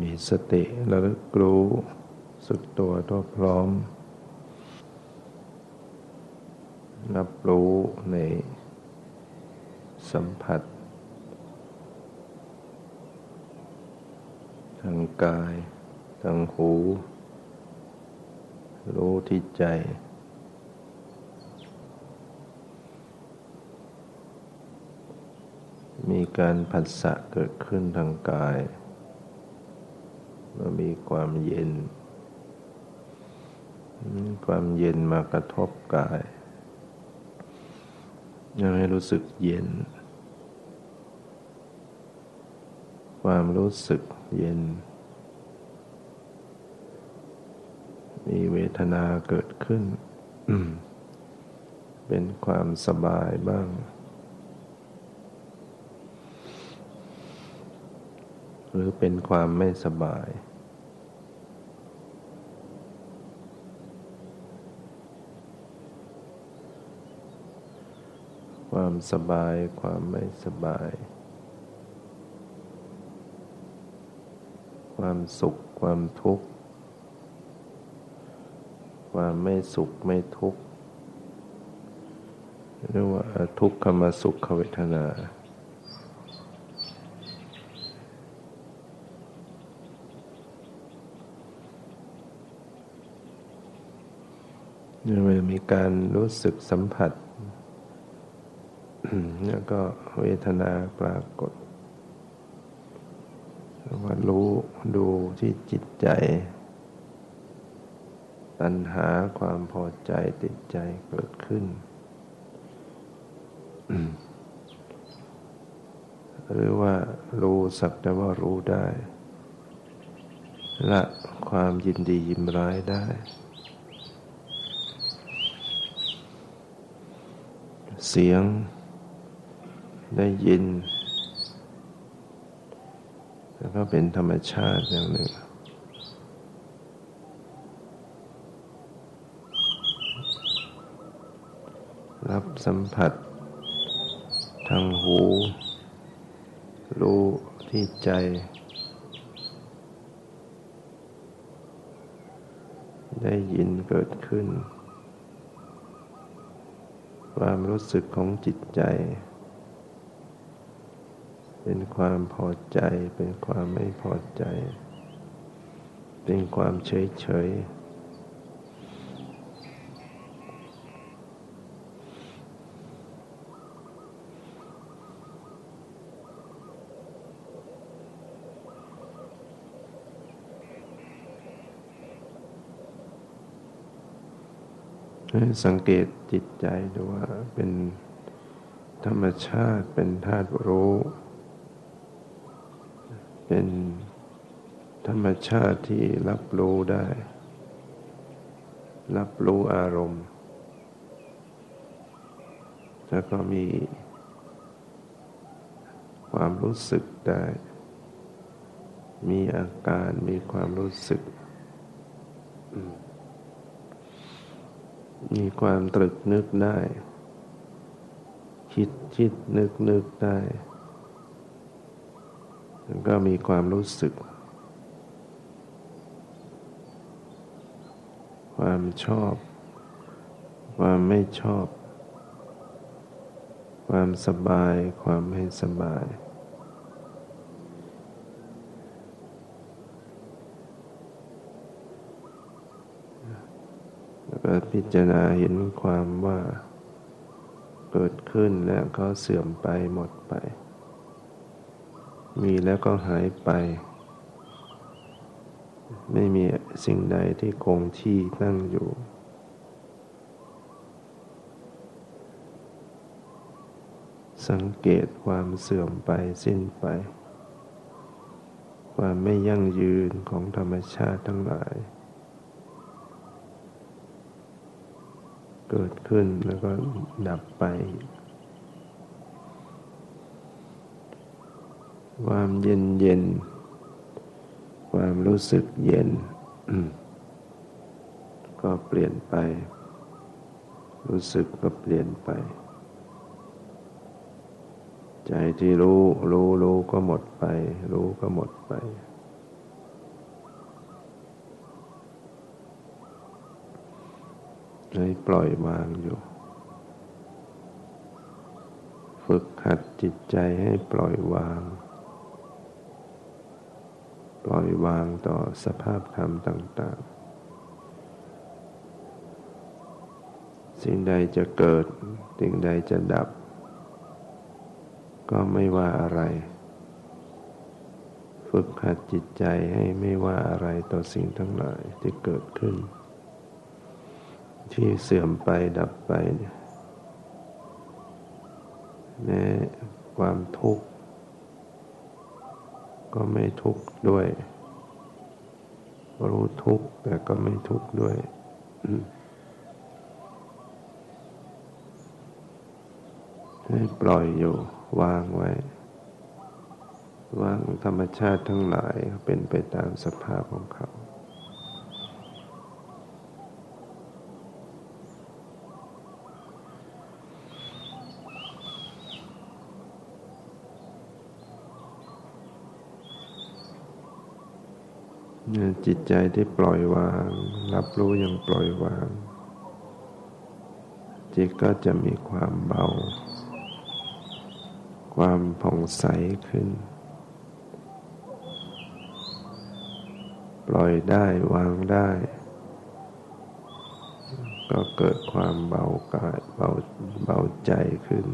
มีสติระลึกรู้สึกตัวตัวพร้อม รับรู้ในสัมผัส ทางกาย ทางหู รู้ที่ใจ มีการผัสสะเกิดขึ้นทางกาย มันมีความเย็น ความเย็นมากระทบกายยังให้รู้สึกเย็น ความรู้สึกเย็น มีเวทนาเกิดขึ้น เป็นความสบายบ้างหรือเป็นความไม่สบาย ความสบายความไม่สบาย ความสุขความทุกข์ ความไม่สุขไม่ทุกข์เรียกว่าทุกขมสุขเวทนาเมื่อมีการรู้สึกสัมผัส แล้วก็เวทนาปรากฏว่ารู้ดูที่จิตใจ ตัณหาความพอใจติดใจเกิดขึ้น หรือว่ารู้สักแต่ว่ารู้ได้ ละความยินดียินร้ายได้ เสียง ได้ยิน แล้วก็เป็นธรรมชาติอย่างหนึ่งรับสัมผัส ทางหู รู้ที่ใจ ได้ยินเกิดขึ้น ความรู้สึกของจิตใจ เป็นความพอใจ เป็นความไม่พอใจ เป็นความเฉยเฉยสังเกตจิตใจดูว่าเป็นธรรมชาติเป็นธาตุรู้ เป็นธรรมชาติที่รับรู้ได้ รับรู้อารมณ์ แล้วก็มี ความรู้สึกได้ มีอาการมีความรู้สึก มีความตรึกนึกได้ คิดคิดนึกนึกได้ ก็มีความรู้สึก ความชอบ ความไม่ชอบ ความสบาย ความไม่สบาย แล้วก็พิจารณาเห็นความว่าเกิดขึ้นแล้วก็เสื่อมไปหมดไป มีแล้วก็หายไป ไม่มีสิ่งใดที่คงที่ตั้งอยู่ สังเกตความเสื่อมไปสิ้นไป ความไม่ยั่งยืนของธรรมชาติทั้งหลาย เกิดขึ้นแล้วก็ดับไป ความเย็นเย็น ความรู้สึกเย็น ก็เปลี่ยนไป รู้สึกก็เปลี่ยนไป ใจที่รู้รู้รู้ก็หมดไป รู้ก็หมดไป ให้ปล่อยวางอยู่ฝึกหัดจิตใจให้ปล่อยวาง ปล่อยวางต่อสภาพธรรมต่าง ๆ สิ่งใดจะเกิด สิ่งใดจะดับ ก็ไม่ว่าอะไร ฝึกหัดจิตใจให้ไม่ว่าอะไรต่อสิ่งทั้งหลายที่เกิดขึ้น ที่เสื่อมไปดับไปแม้ความทุกข์ ก็ไม่ทุกข์ด้วย รู้ทุกข์แต่ก็ไม่ทุกข์ด้วยให้ปล่อยอยู่วางไว้ วางธรรมชาติทั้งหลายเป็นไปตามสภาพของเขา จิตใจที่ปล่อยวาง รับรู้อย่างปล่อยวาง จิตก็จะมีความเบา ความผ่องใสขึ้น ปล่อยได้วางได้ ก็เกิดความเบากายเบาเบาใจขึ้น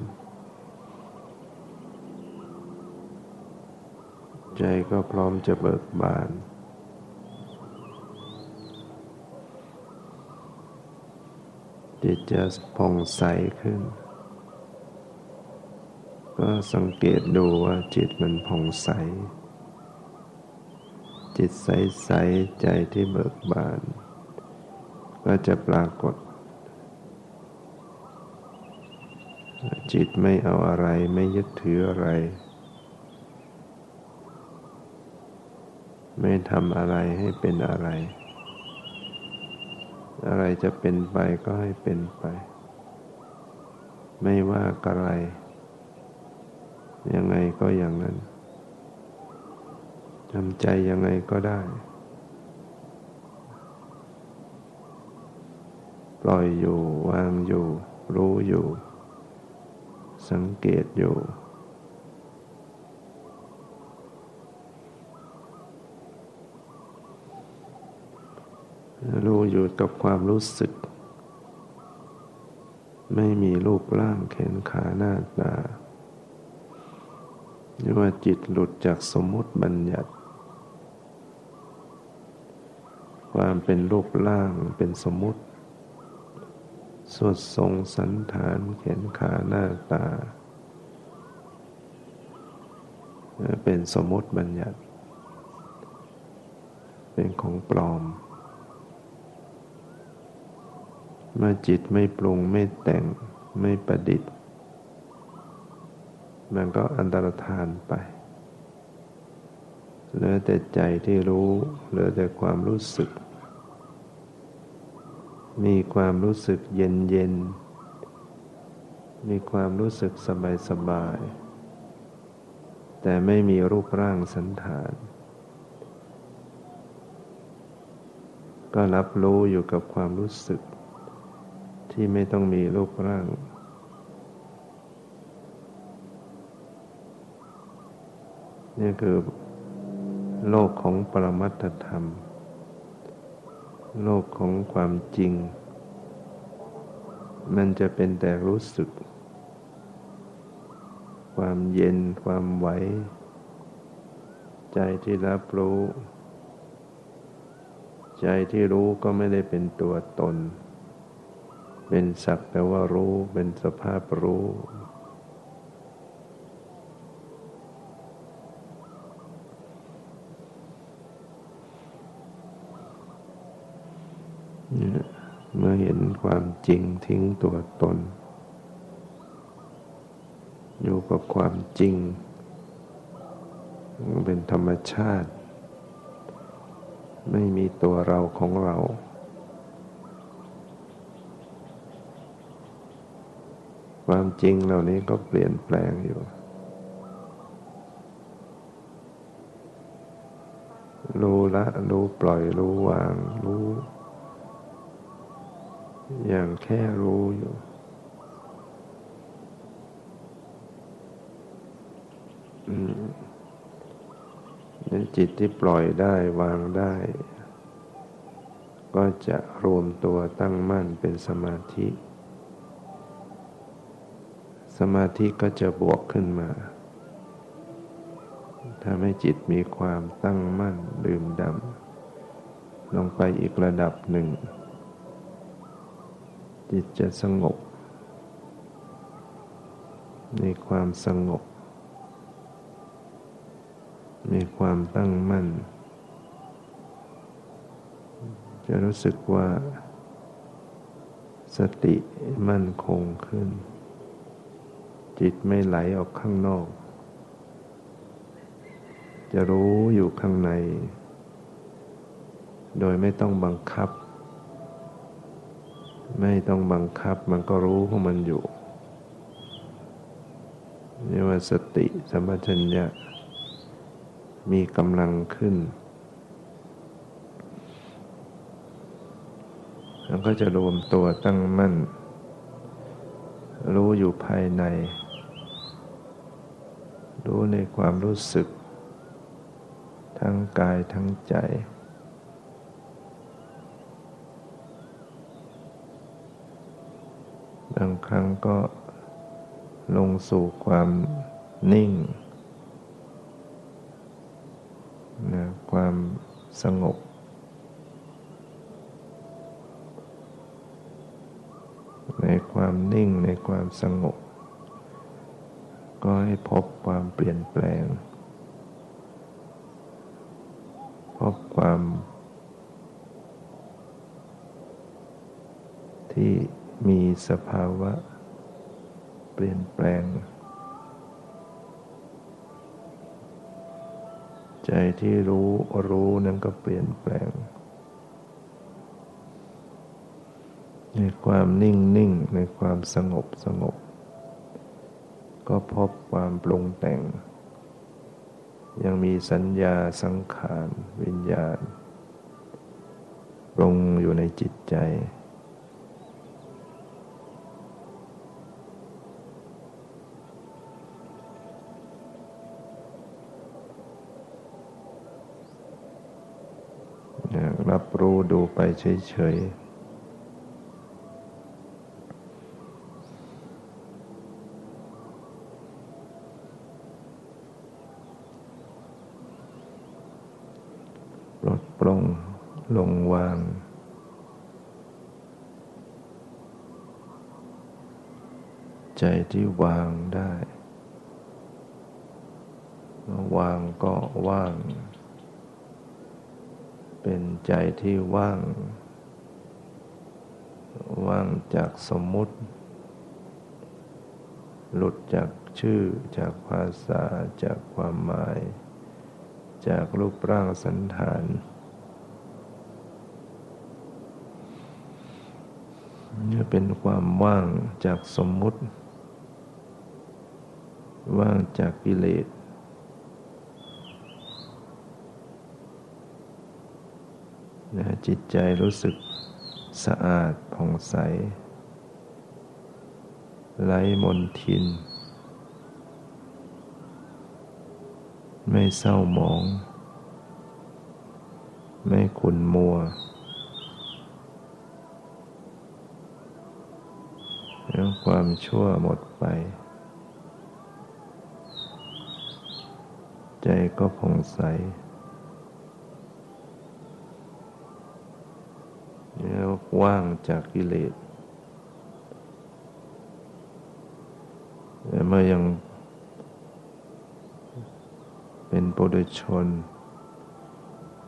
ใจก็พร้อมจะเบิกบาน จิตจะผ่องใสขึ้น ก็สังเกตดูว่าจิตมันผ่องใส จิตใสใสใจที่เบิกบาน ก็จะปรากฏ จิตไม่เอาอะไรไม่ยึดถืออะไร ไม่ทำอะไรให้เป็นอะไร อะไรจะเป็นไปก็ให้เป็นไป ไม่ว่าอะไร ยังไงก็อย่างนั้นทำใจยังไงก็ได้ ปล่อยอยู่ วางอยู่ รู้อยู่ สังเกตอยู่ รู้อยู่กับความรู้สึก ไม่มีรูปร่างแขนขาหน้าตาหรือว่าจิตหลุดจากสมมติบัญญัติ ความเป็นรูปร่างเป็นสมมติสวดทรงสันฐานแขนขาหน้าตา เป็นสมมติบัญญัติ เป็นของปลอม เมื่อจิตไม่ปรุงไม่แต่งไม่ประดิษฐ์ มันก็อันตรธานไป เหลือแต่ใจที่รู้ เหลือแต่ความรู้สึก มีความรู้สึกเย็นเย็น มีความรู้สึกสบายสบาย แต่ไม่มีรูปร่างสันฐาน ก็รับรู้อยู่กับความรู้สึก ที่ไม่ต้องมีรูปร่าง นี่คือโลกของปรมัตธรรม โลกของความจริง มันจะเป็นแต่รู้สึก ความเย็นความไหว ใจที่รับรู้ ใจที่รู้ก็ไม่ได้เป็นตัวตน เป็นสักแต่ว่ารู้เป็นสภาพรู้ เมื่อเห็นความจริงทิ้งตัวตน อยู่กับความจริง เป็นธรรมชาติ ไม่มีตัวเราของเรา ความจริงเหล่านี้ก็เปลี่ยนแปลงอยู่ รู้ละ รู้ปล่อย รู้วาง รู้ อย่างแค่รู้อยู่นั้นจิตที่ปล่อยได้วางได้ ก็จะรวมตัวตั้งมั่นเป็นสมาธิ สมาธิก็จะบวกขึ้นมาทำให้จิตมีความตั้งมั่นดื่มดำลงไปอีกระดับหนึ่ง จิตจะสงบในความสงบ มีความตั้งมั่น จะรู้สึกว่า สติมั่นคงขึ้น จิตไม่ไหลออกข้างนอก จะรู้อยู่ข้างใน โดยไม่ต้องบังคับ ไม่ต้องบังคับมันก็รู้ของมันอยู่นี่ว่าสติสัมปชัญญะ มีกำลังขึ้นมันก็จะรวมตัวตั้งมั่น รู้อยู่ภายใน รู้ในความรู้สึก ทั้งกายทั้งใจ บางครั้งก็ลงสู่ความนิ่งนะความสงบ ในความนิ่งในความสงบ ก็ให้พบความเปลี่ยนแปลง พบความ ที่มีสภาวะ เปลี่ยนแปลง ใจที่รู้รู้นั้นก็เปลี่ยนแปลงในความนิ่งนิ่งในความสงบสงบ ก็พบความปรุงแต่ง ยังมีสัญญาสังขารวิญญาณลงอยู่ในจิตใจ รับรู้ดูไปเฉยๆ ลงวาง ใจที่วางได้วางก็ว่าง เป็นใจที่ว่าง ว่างจากสมมุติ หลุดจากชื่อจากภาษาจากความหมาย จากรูปร่างสันฐานนี่เป็นความว่างจากสมมุติ ว่างจากกิเลสนะจิตใจรู้สึกสะอาดผ่องใสไร้มนทิน ไม่เศร้าหมอง ไม่ขุนมัวแล้วความชั่วหมดไป ใจก็ผ่องใสแล้วว่างจากกิเลสแต่เมื่อยัง ถุชน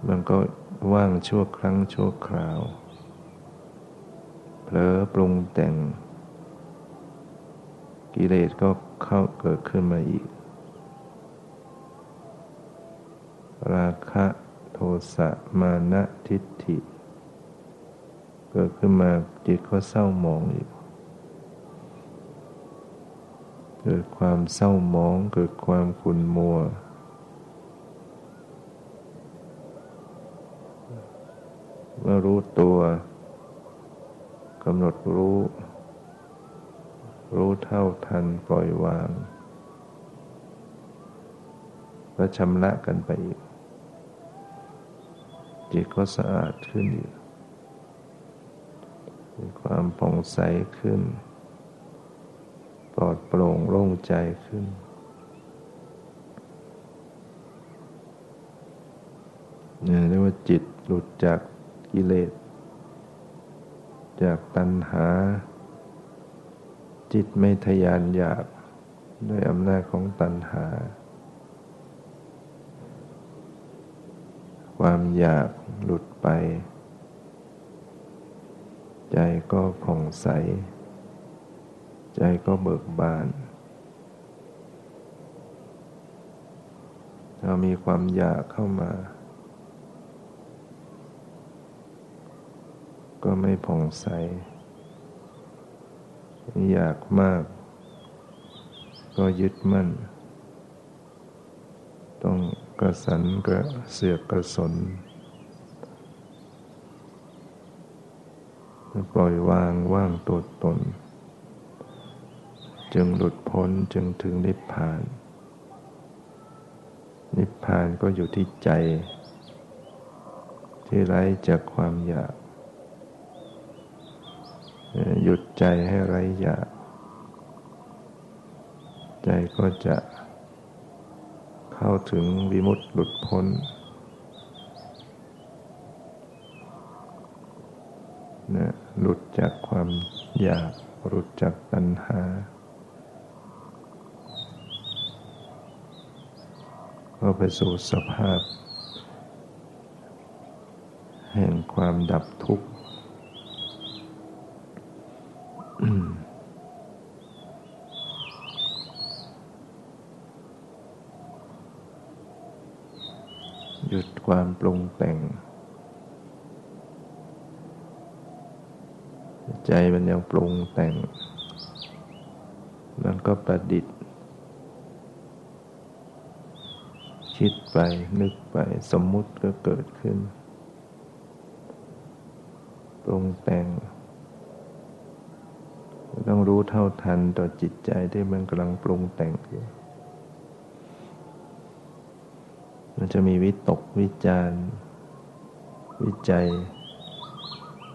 มันก็ว่างชั่วครั้งชั่วคราวเผลอปรุงแต่ง กิเลสก็เข้าเกิดขึ้นมาอีก ราคะโทสะมานะทิฏฐิ เกิดขึ้นมาจิตก็เศร้าหมองอีกเกิดความเศร้าหมองเกิดความขุ่นมัว มื่อรู้ตัวกำหนดรู้ รู้เท่าทันปล่อยวางก็ชำระกันไปอีก จิตก็สะอาดขึ้นอีก มีความผ่องใสขึ้น ปลอดโปร่งโล่งใจขึ้นเนี่ยเรียกว่าจิตหลุดจาก กิเลส จากตัณหา จิตไม่ทยานอยากด้วยอำนาจของตัณหา ความอยากหลุดไป ใจก็ผ่องใส ใจก็เบิกบานเรามีความอยากเข้ามา ก็ไม่ผ่องใส อยากมาก ก็ยึดมั่น ต้องกระสันกระเสือกกระสนปล่อยวางว่างตัวตน จึงหลุดพ้นจึงถึงนิพพาน นิพพานก็อยู่ที่ใจ ที่ไร้จากความอยาก หยุดใจให้ไร้อยากใจก็จะเข้าถึงวิมุตติหลุดพ้น นะหลุดจากความอยาก หลุดจากตัณหา ก็ไปสู่สภาพ แห่งความดับทุกข์ หยุดความปรุงแต่ง ใจมันยังปรุงแต่ง มันก็ประดิษฐ์ คิดไปนึกไปสมมุติก็เกิดขึ้น ปรุงแต่ง ต้องรู้เท่าทันต่อจิตใจที่มันกำลังปรุงแต่งอยู่มันจะมีวิตกวิจารวิจัย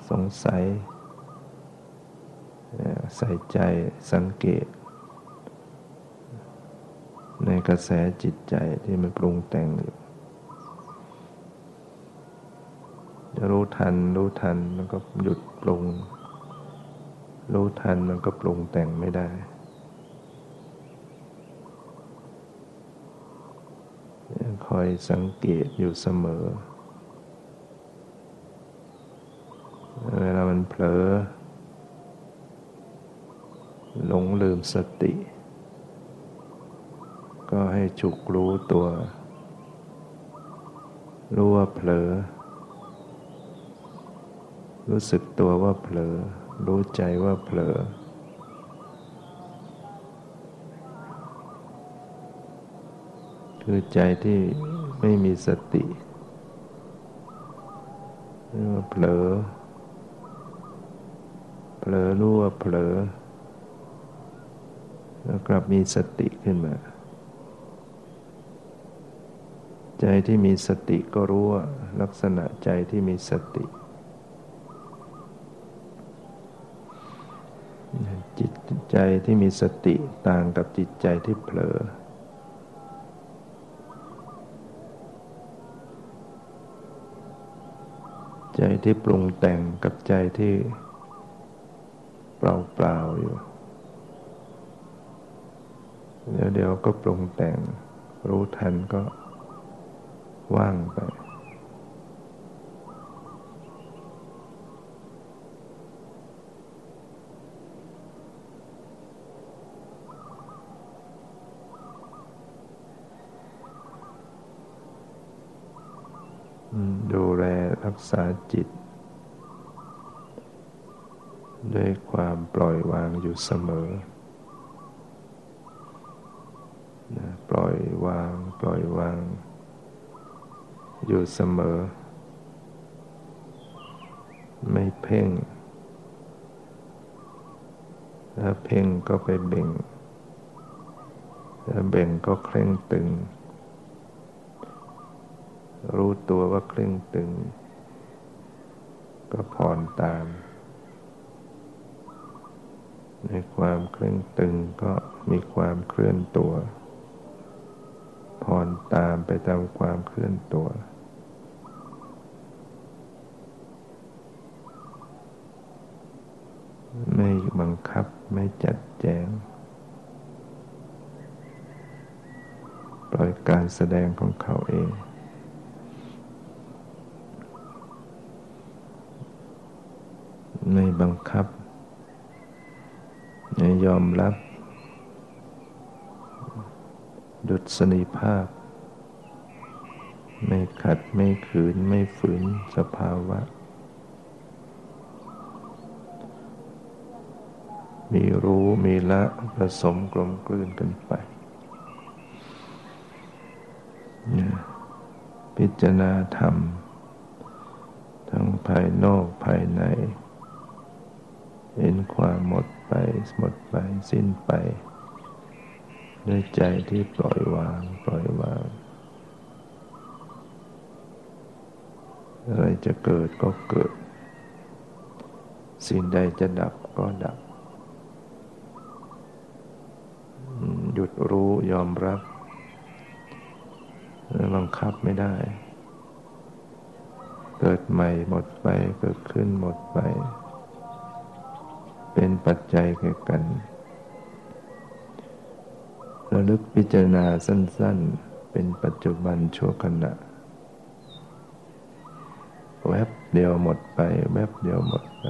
สงสัย ใส่ใจสังเกต ในกระแสจิตใจที่มันปรุงแต่งอยู่จะรู้ทันรู้ทันแล้วก็หยุดปรุง รู้ทันมันก็ปรุงแต่งไม่ได้ คอยสังเกตอยู่เสมอ เวลามันเผลอ หลงลืมสติ ก็ให้ฉุกรู้ตัว รู้ว่าเผลอ รู้สึกตัวว่าเผลอ รู้ใจว่าเผลอ คือใจที่ไม่มีสติเรียกว่าเผลอ เผลอรู้ว่าเผลอ แล้วกลับมีสติขึ้นมา ใจที่มีสติก็รู้ว่าลักษณะใจที่มีสติ ใจที่มีสติต่างกับจิตใจที่เผลอ ใจที่ปรุงแต่งกับใจที่เปล่าๆอยู่ เดี๋ยวเดี๋ยวก็ปรุงแต่ง รู้ทันก็ว่างไป ดูแลรักษาจิต ด้วยความปล่อยวางอยู่เสมอปล่อยวาง ปล่อยวาง อยู่เสมอ ไม่เพ่ง ถ้าเพ่งก็ไปเบ่ง ถ้าเบ่งก็เคร่งตึง รู้ตัวว่าเคร่งตึง ก็ผ่อนตาม ในความเคร่งตึงก็มีความเคลื่อนตัว ผ่อนตามไปตามความเคลื่อนตัวไม่บังคับไม่จัดแจง ปล่อยการแสดงของเขาเอง ไม่ บังคับยอมรับ ดุษณีภาพ ไม่ขัดไม่ขืนไม่ฝืนสภาวะ มีรู้มีละผสมกลมกลืนกันไป พิจารณาธรรม ทั้งภายนอกภายใน เห็นความหมดไปหมดไปสิ้นไป ด้วยใจที่ปล่อยวาง ปล่อยวางอะไรจะเกิดก็เกิด สิ่งใดจะดับก็ดับ หยุดรู้ยอมรับบังคับไม่ได้ เกิดใหม่หมดไปเกิดขึ้นหมดไป เป็นปัจจัยแก่กัน ระลึกพิจารณาสั้น ๆ เป็นปัจจุบันชั่วขณะ แวบเดียวหมดไป แวบเดียวหมดไป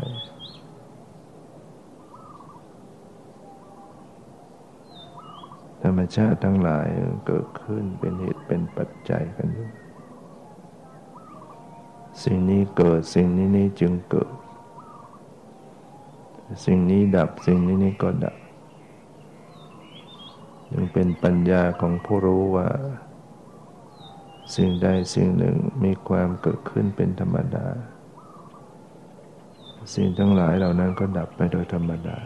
ธรรมชาติทั้งหลายเกิดขึ้นเป็นเหตุเป็นปัจจัยกัน สิ่งนี้เกิดสิ่งนี้นี้จึงเกิด สิ่งนี้ดับสิ่งนี้นี้ก็ดับยังเป็นปัญญาของผู้รู้ว่า สิ่งใดสิ่งหนึ่งมีความเกิดขึ้นเป็นธรรมดา สิ่งทั้งหลายเหล่านั้นก็ดับไปโดยธรรมดา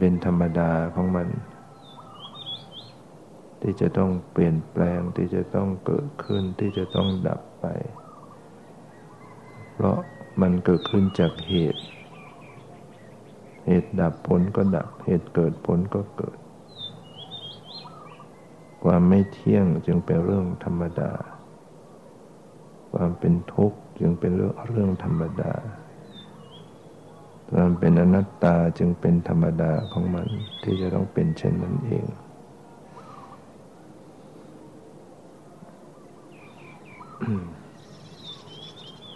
เป็นธรรมดาของมัน ที่จะต้องเปลี่ยนแปลงที่จะต้องเกิดขึ้นที่จะต้องดับไป เพราะ มันเกิดขึ้นจากเหตุ เหตุดับผลก็ดับ เหตุเกิดผลก็เกิด ความไม่เที่ยงจึงเป็นเรื่องธรรมดา ความเป็นทุกข์จึงเป็นเรื่องเรื่องธรรมดามันเป็นอนัตตาจึงเป็นธรรมดาของมันที่จะต้องเป็นเช่นนั้นเอง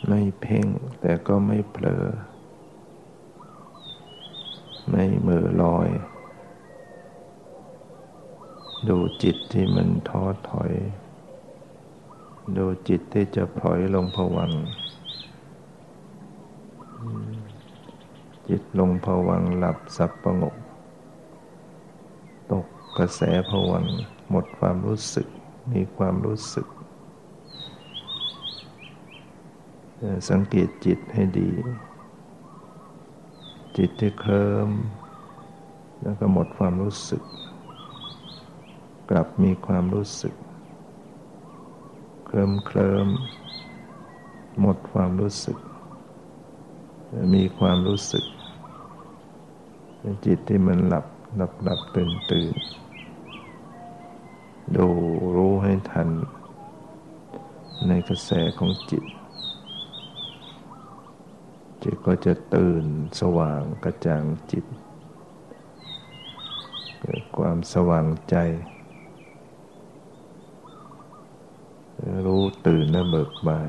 ไม่เพ่งแต่ก็ไม่เผลอ ไม่เมือลอย ดูจิตที่มันท้อถอย ดูจิตที่จะพลอยลงผวังจิตลงผวังหลับสับประงก ตกกระแสผวังหมดความรู้สึกมีความรู้สึก สังเกตจิตให้ดี จิตที่เคลิมแล้วก็หมดความรู้สึก กลับมีความรู้สึก เคลิมเคลิมหมดความรู้สึก มีความรู้สึกจิตที่มันหลับหลับหลับตื่นตื่นดูรู้ให้ทัน ในกระแสของจิต จิตก็จะตื่นสว่างกระจ่างจิต เกิดความสว่างใจ รู้ตื่นและเบิกบาน